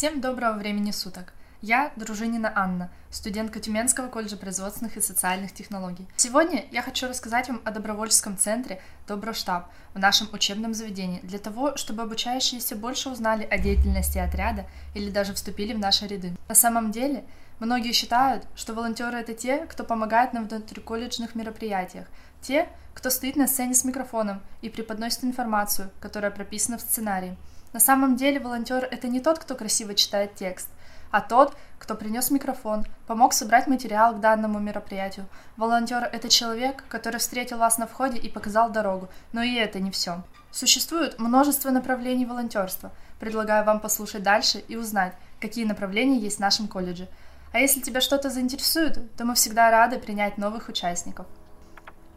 Всем доброго времени суток! Я Дружинина Анна, студентка Тюменского колледжа производственных и социальных технологий. Сегодня я хочу рассказать вам о добровольческом центре «Доброштаб» в нашем учебном заведении, для того, чтобы обучающиеся больше узнали о деятельности отряда или даже вступили в наши ряды. На самом деле, многие считают, что волонтеры — это те, кто помогает на внутриколледжных мероприятиях, те, кто стоит на сцене с микрофоном и преподносит информацию, которая прописана в сценарии. На самом деле волонтер — это не тот, кто красиво читает текст, а тот, кто принес микрофон, помог собрать материал к данному мероприятию. Волонтер — это человек, который встретил вас на входе и показал дорогу, но и это не все. Существует множество направлений волонтерства. Предлагаю вам послушать дальше и узнать, какие направления есть в нашем колледже. А если тебя что-то заинтересует, то мы всегда рады принять новых участников.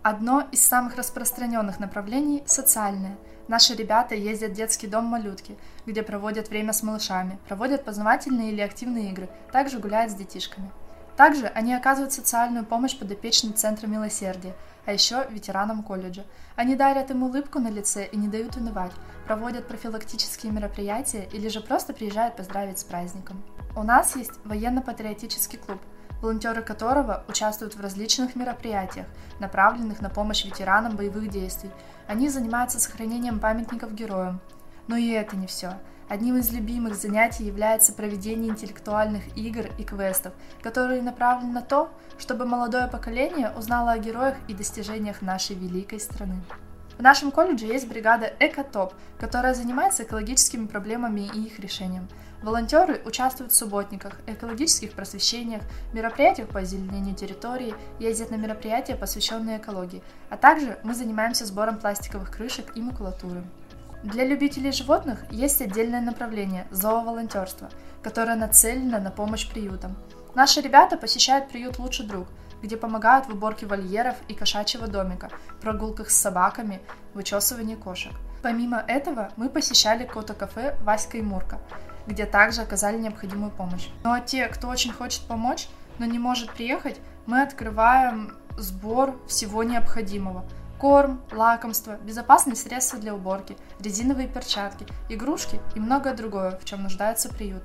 Одно из самых распространенных направлений – социальное. Наши ребята ездят в детский дом «Малютки», где проводят время с малышами, проводят познавательные или активные игры, также гуляют с детишками. Также они оказывают социальную помощь подопечным Центра милосердия, а еще ветеранам колледжа. Они дарят им улыбку на лице и не дают унывать, проводят профилактические мероприятия или же просто приезжают поздравить с праздником. У нас есть военно-патриотический клуб – волонтеры которого участвуют в различных мероприятиях, направленных на помощь ветеранам боевых действий. Они занимаются сохранением памятников героям. Но и это не все. Одним из любимых занятий является проведение интеллектуальных игр и квестов, которые направлены на то, чтобы молодое поколение узнало о героях и достижениях нашей великой страны. В нашем колледже есть бригада «Экотоп», которая занимается экологическими проблемами и их решением. Волонтеры участвуют в субботниках, экологических просвещениях, мероприятиях по озеленению территории, ездят на мероприятия, посвященные экологии, а также мы занимаемся сбором пластиковых крышек и макулатуры. Для любителей животных есть отдельное направление – зооволонтерство, которое нацелено на помощь приютам. Наши ребята посещают приют «Лучший друг», где помогают в уборке вольеров и кошачьего домика, прогулках с собаками, вычесывании кошек. Помимо этого, мы посещали кото-кафе «Васька и Мурка», где также оказали необходимую помощь. Ну а те, кто очень хочет помочь, но не может приехать, мы открываем сбор всего необходимого. Корм, лакомства, безопасные средства для уборки, резиновые перчатки, игрушки и многое другое, в чем нуждается приют.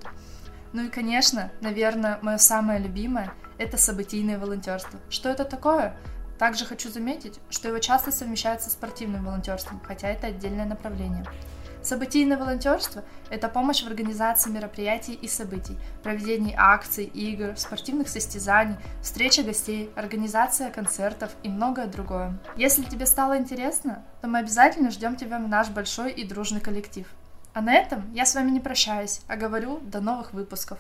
Ну и, конечно, наверное, мое самое любимое – это событийное волонтерство. Что это такое? Также хочу заметить, что его часто совмещают со спортивным волонтерством, хотя это отдельное направление. Событийное волонтерство – это помощь в организации мероприятий и событий, проведении акций, игр, спортивных состязаний, встреча гостей, организация концертов и многое другое. Если тебе стало интересно, то мы обязательно ждем тебя в наш большой и дружный коллектив. А на этом я с вами не прощаюсь, а говорю до новых выпусков.